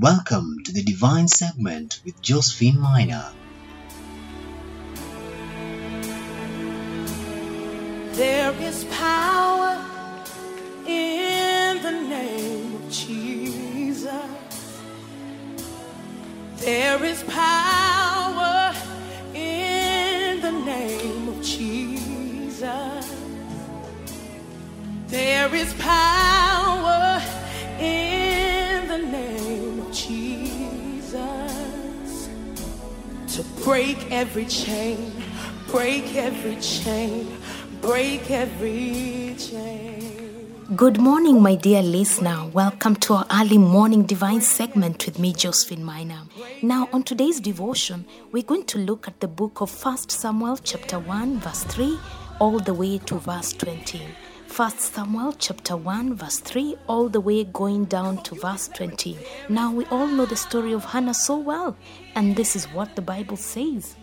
Welcome to the Divine Segment with Josephine Minor. There is power in the name of Jesus. There is power in the name of Jesus. There is power in the name break every chain, break every chain, break every chain. Good morning, my dear listener. Welcome to our early morning divine segment with me, Josephine Minor. Now, on today's devotion, we're going to look at the book of 1 Samuel, chapter 1, verse 3, all the way to verse 20. 1 Samuel chapter 1 verse 3 all the way going down to verse 20. Now we all know the story of Hannah so well and this is what the Bible says.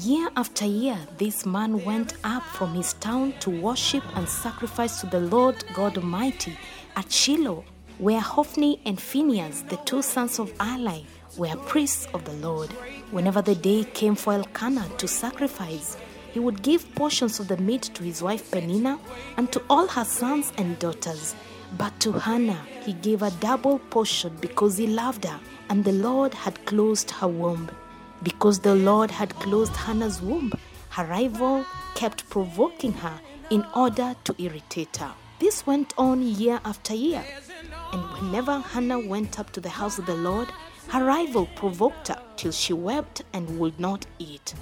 Year after year, this man went up from his town to worship and sacrifice to the Lord God Almighty at Shiloh, where Hophni and Phinehas, the two sons of Eli, were priests of the Lord. Whenever the day came for Elkanah to sacrifice, he would give portions of the meat to his wife Peninnah and to all her sons and daughters. But to Hannah he gave a double portion because he loved her, and the Lord had closed her womb. Because the Lord had closed Hannah's womb, her rival kept provoking her in order to irritate her. This went on year after year, and whenever Hannah went up to the house of the Lord, her rival provoked her till she wept and would not eat.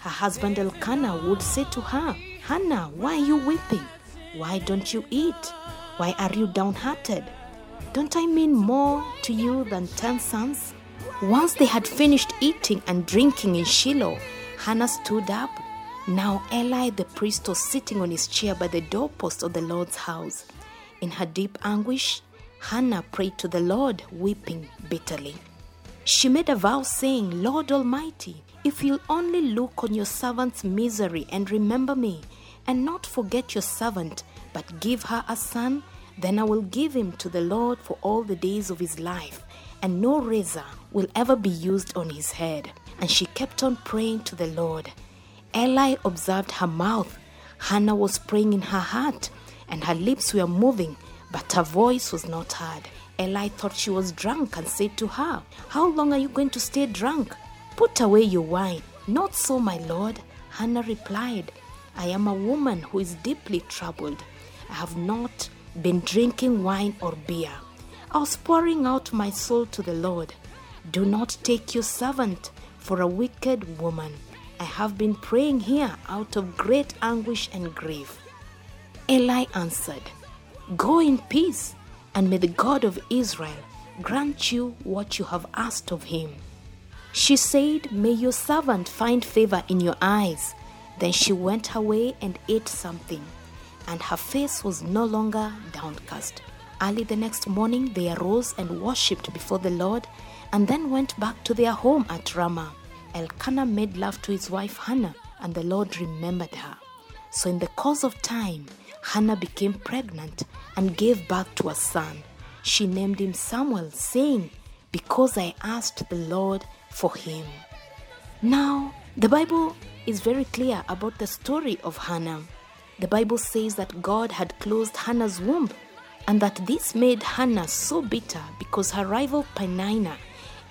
Her husband Elkanah would say to her, Hannah, why are you weeping? Why don't you eat? Why are you downhearted? Don't I mean more to you than ten sons? Once they had finished eating and drinking in Shiloh, Hannah stood up. Now Eli the priest was sitting on his chair by the doorpost of the Lord's house. In her deep anguish, Hannah prayed to the Lord, weeping bitterly. She made a vow saying, Lord Almighty, if you'll only look on your servant's misery and remember me, and not forget your servant, but give her a son, then I will give him to the Lord for all the days of his life, and no razor will ever be used on his head. And she kept on praying to the Lord. Eli observed her mouth. Hannah was praying in her heart, and her lips were moving, but her voice was not heard. Eli thought she was drunk and said to her, How long are you going to stay drunk? Put away your wine. Not so, my lord. Hannah replied, I am a woman who is deeply troubled. I have not been drinking wine or beer. I was pouring out my soul to the Lord. Do not take your servant for a wicked woman. I have been praying here out of great anguish and grief. Eli answered, Go in peace, and may the God of Israel grant you what you have asked of him. She said, May your servant find favor in your eyes. Then she went her way and ate something, and her face was no longer downcast. Early the next morning, they arose and worshipped before the Lord, and then went back to their home at Ramah. Elkanah made love to his wife Hannah, and the Lord remembered her. So, in the course of time, Hannah became pregnant and gave birth to a son. She named him Samuel, saying, Because I asked the Lord for him. Now, the Bible is very clear about the story of Hannah. The Bible says that God had closed Hannah's womb and that this made Hannah so bitter because her rival Penina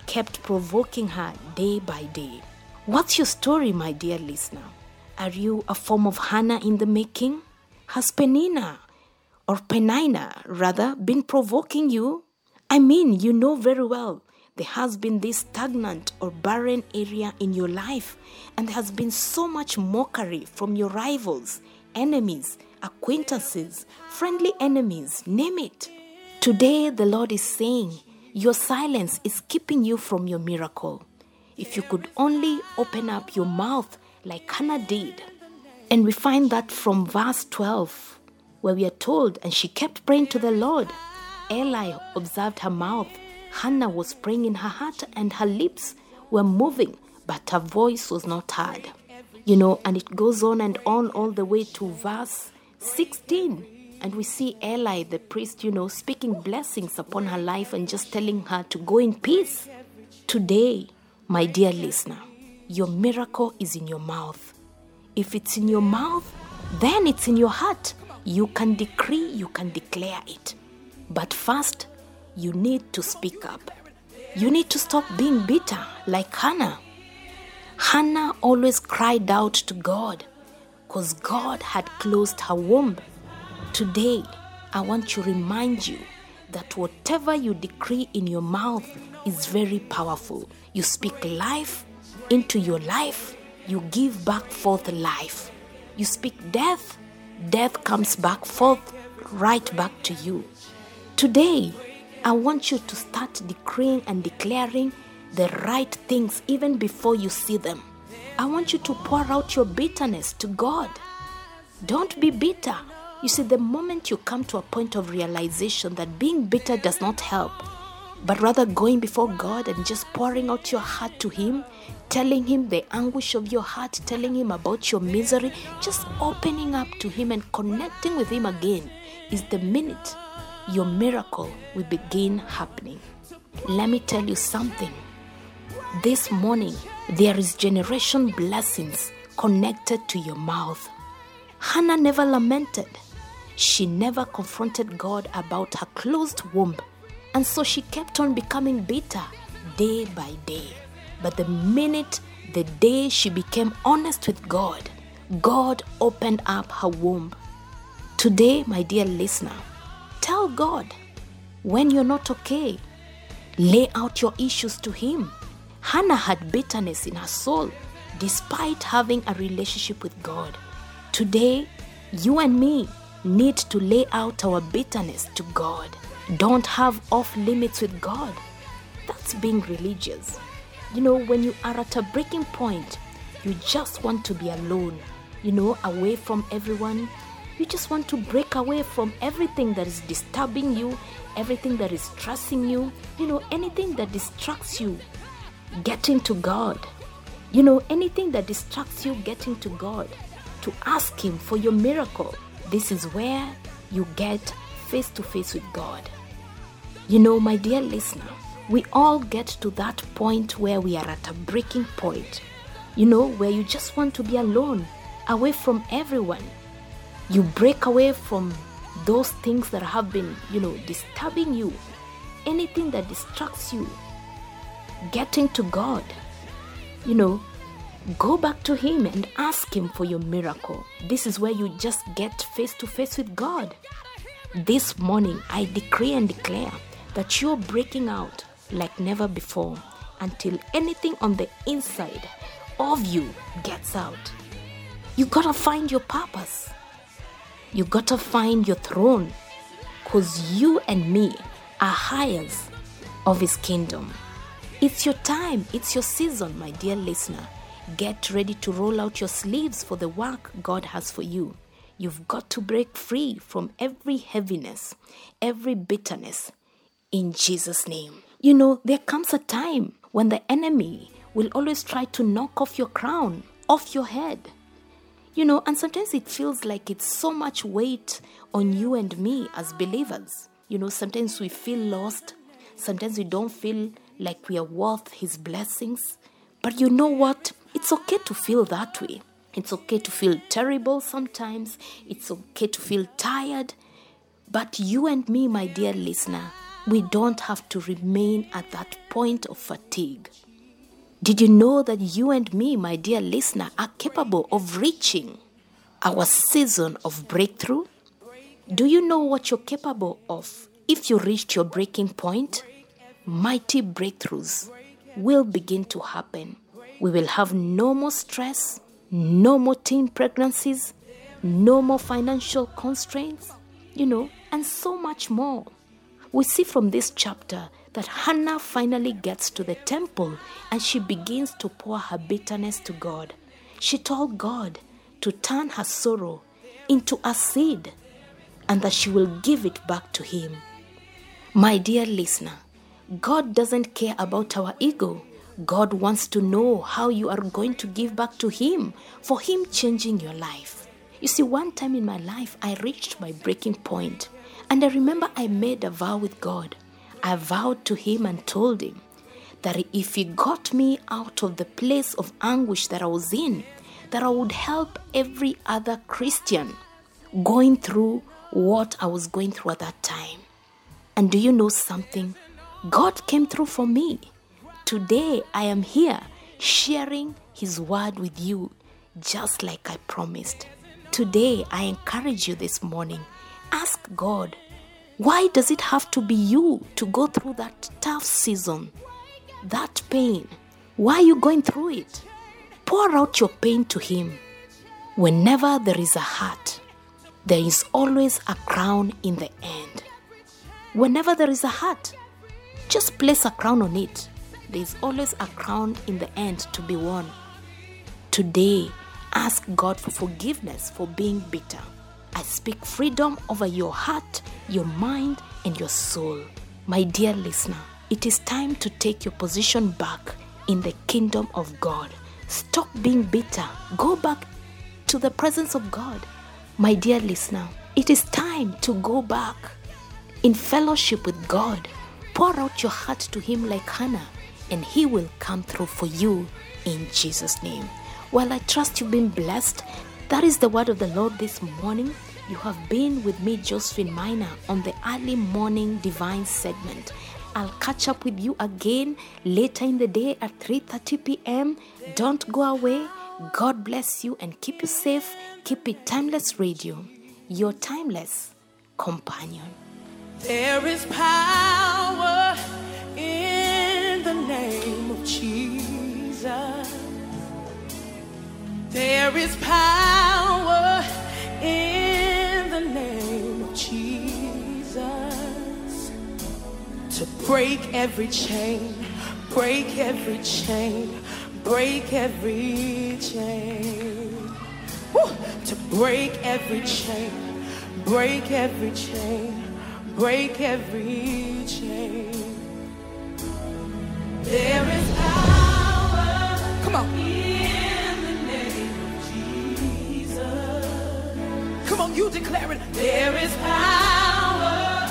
kept provoking her day by day. What's your story, my dear listener? Are you a form of Hannah in the making? Has Penina, or Penina rather, been provoking you? I mean, you know very well there has been this stagnant or barren area in your life, and there has been so much mockery from your rivals, enemies, acquaintances, friendly enemies, name it. Today, the Lord is saying, Your silence is keeping you from your miracle. If you could only open up your mouth like Hannah did. And we find that from verse 12, where we are told, and she kept praying to the Lord. Eli observed her mouth. Hannah was praying in her heart, and her lips were moving, but her voice was not heard. You know, and it goes on and on all the way to verse 16. And we see Eli, the priest, you know, speaking blessings upon her life and just telling her to go in peace. Today, my dear listener, your miracle is in your mouth. If it's in your mouth, then it's in your heart. You can decree, you can declare it. But first, you need to speak up. You need to stop being bitter like Hannah. Hannah always cried out to God because God had closed her womb. Today, I want to remind you that whatever you decree in your mouth is very powerful. You speak life into your life, you give back forth life. You speak death, death comes back forth right back to you. Today, I want you to start decreeing and declaring the right things even before you see them. I want you to pour out your bitterness to God. Don't be bitter. You see, the moment you come to a point of realization that being bitter does not help, but rather going before God and just pouring out your heart to Him, telling Him the anguish of your heart, telling Him about your misery, just opening up to Him and connecting with Him again is the minute your miracle will begin happening. Let me tell you something. This morning, there is generation blessings connected to your mouth. Hannah never lamented. She never confronted God about her closed womb. And so she kept on becoming bitter day by day. But the minute, the day she became honest with God, God opened up her womb. Today, my dear listener, tell God when you're not okay. Lay out your issues to Him. Hannah had bitterness in her soul despite having a relationship with God. Today, you and me need to lay out our bitterness to God. Don't have off limits with God. That's being religious. You know, when you are at a breaking point, you just want to be alone, you know, away from everyone. You just want to break away from everything that is disturbing you, everything that is stressing you, you know, anything that distracts you getting to God. You know, anything that distracts you getting to God, to ask Him for your miracle. This is where you get face to face with God. You know, my dear listener, we all get to that point where we are at a breaking point. You know, where you just want to be alone, away from everyone. You break away from those things that have been, you know, disturbing you. Anything that distracts you, getting to God. You know, go back to Him and ask Him for your miracle. This is where you just get face to face with God. This morning, I decree and declare that you're breaking out like never before until anything on the inside of you gets out. You gotta find your purpose. You gotta find your throne because you and me are heirs of His kingdom. It's your time, it's your season, my dear listener. Get ready to roll out your sleeves for the work God has for you. You've got to break free from every heaviness, every bitterness, in Jesus' name. You know, there comes a time when the enemy will always try to knock off your crown, off your head. You know, and sometimes it feels like it's so much weight on you and me as believers. You know, sometimes we feel lost, sometimes we don't feel like we are worth his blessings. But you know what? It's okay to feel that way. It's okay to feel terrible sometimes. It's okay to feel tired. But you and me, my dear listener, we don't have to remain at that point of fatigue. Did you know that you and me, my dear listener, are capable of reaching our season of breakthrough? Do you know what you're capable of if you reached your breaking point? Mighty breakthroughs will begin to happen. We will have no more stress, no more teen pregnancies, no more financial constraints, you know, and so much more. We see from this chapter that Hannah finally gets to the temple and she begins to pour her bitterness to God. She told God to turn her sorrow into a seed and that she will give it back to Him. My dear listener, God doesn't care about our ego. God wants to know how you are going to give back to Him for Him changing your life. You see, one time in my life, I reached my breaking point, and I remember I made a vow with God. I vowed to Him and told Him that if He got me out of the place of anguish that I was in, that I would help every other Christian going through what I was going through at that time. And do you know something? God came through for me. Today I am here sharing His word with you, just like I promised. Today I encourage you this morning. Ask God, why does it have to be you to go through that tough season, that pain? Why are you going through it? Pour out your pain to Him. Whenever there is a heart, there is always a crown in the end. Whenever there is a heart, just place a crown on it. There is always a crown in the end to be won. Today, ask God for forgiveness for being bitter. I speak freedom over your heart, your mind, and your soul. My dear listener, it is time to take your position back in the kingdom of God. Stop being bitter. Go back to the presence of God. My dear listener, it is time to go back in fellowship with God. Pour out your heart to Him like Hannah, and He will come through for you in Jesus' name. Well, I trust you've been blessed. That is the word of the Lord this morning. You have been with me, Josephine Miner, on the early morning divine segment. I'll catch up with you again later in the day at 3:30 p.m. Don't go away. God bless you and keep you safe. Keep it timeless radio, your timeless companion. There is power in the name of Jesus. There is power in the name of Jesus to break every chain, break every chain, break every chain. Woo! To break every chain, break every chain, break every chain. There is power. Come on. In the name of Jesus. Come on, you declare it. There is power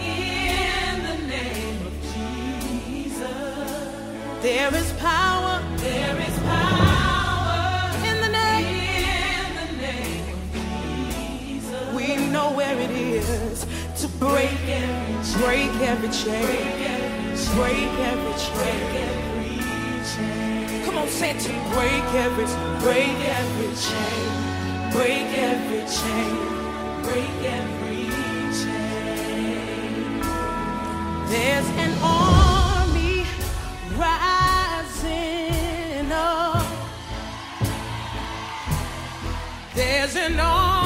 in the name of Jesus. There is power. There is power break every chain. break every chain. Break every chain. Come on, say to break every break every chain. Break every chain. Break every chain. There's an army rising up. There's an army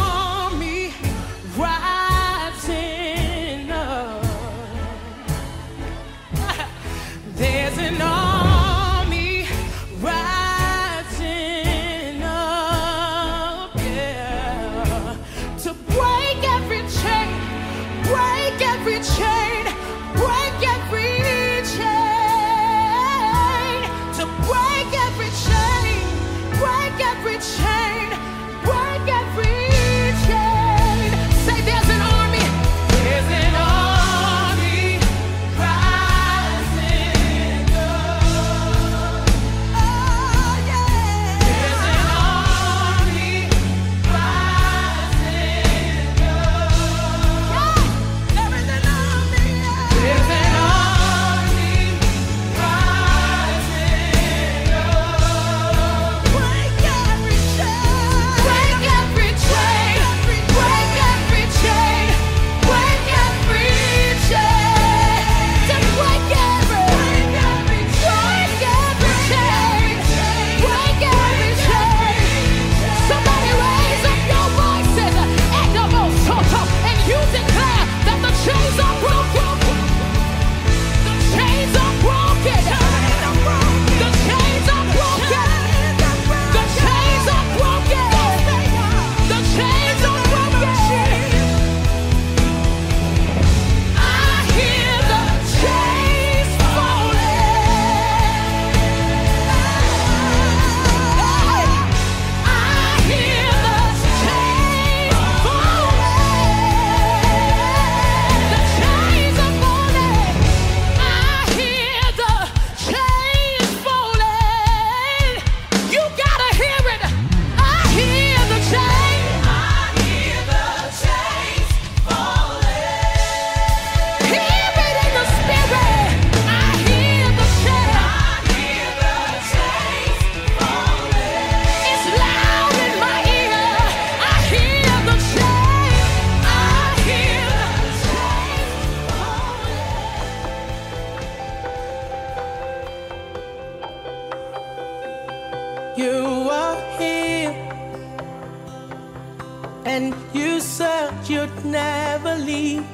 and you said you'd never leave.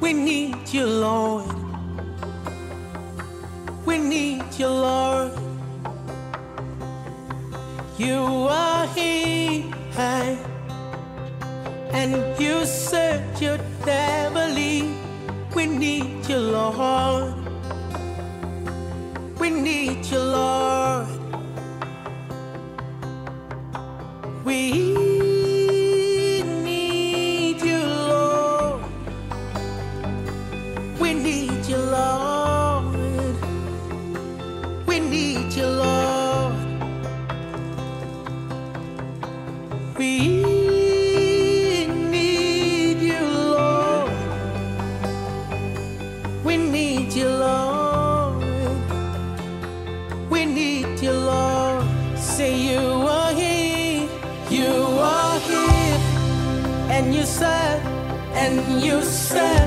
We need you, Lord. We need you, Lord. You are here, and you said you'd never leave. We need you, Lord. We need you, Lord. We need you, Lord. We need you, Lord. We need you, Lord. We need you, Lord. We need you, Lord. Say you are here, you are here, and you said, and you said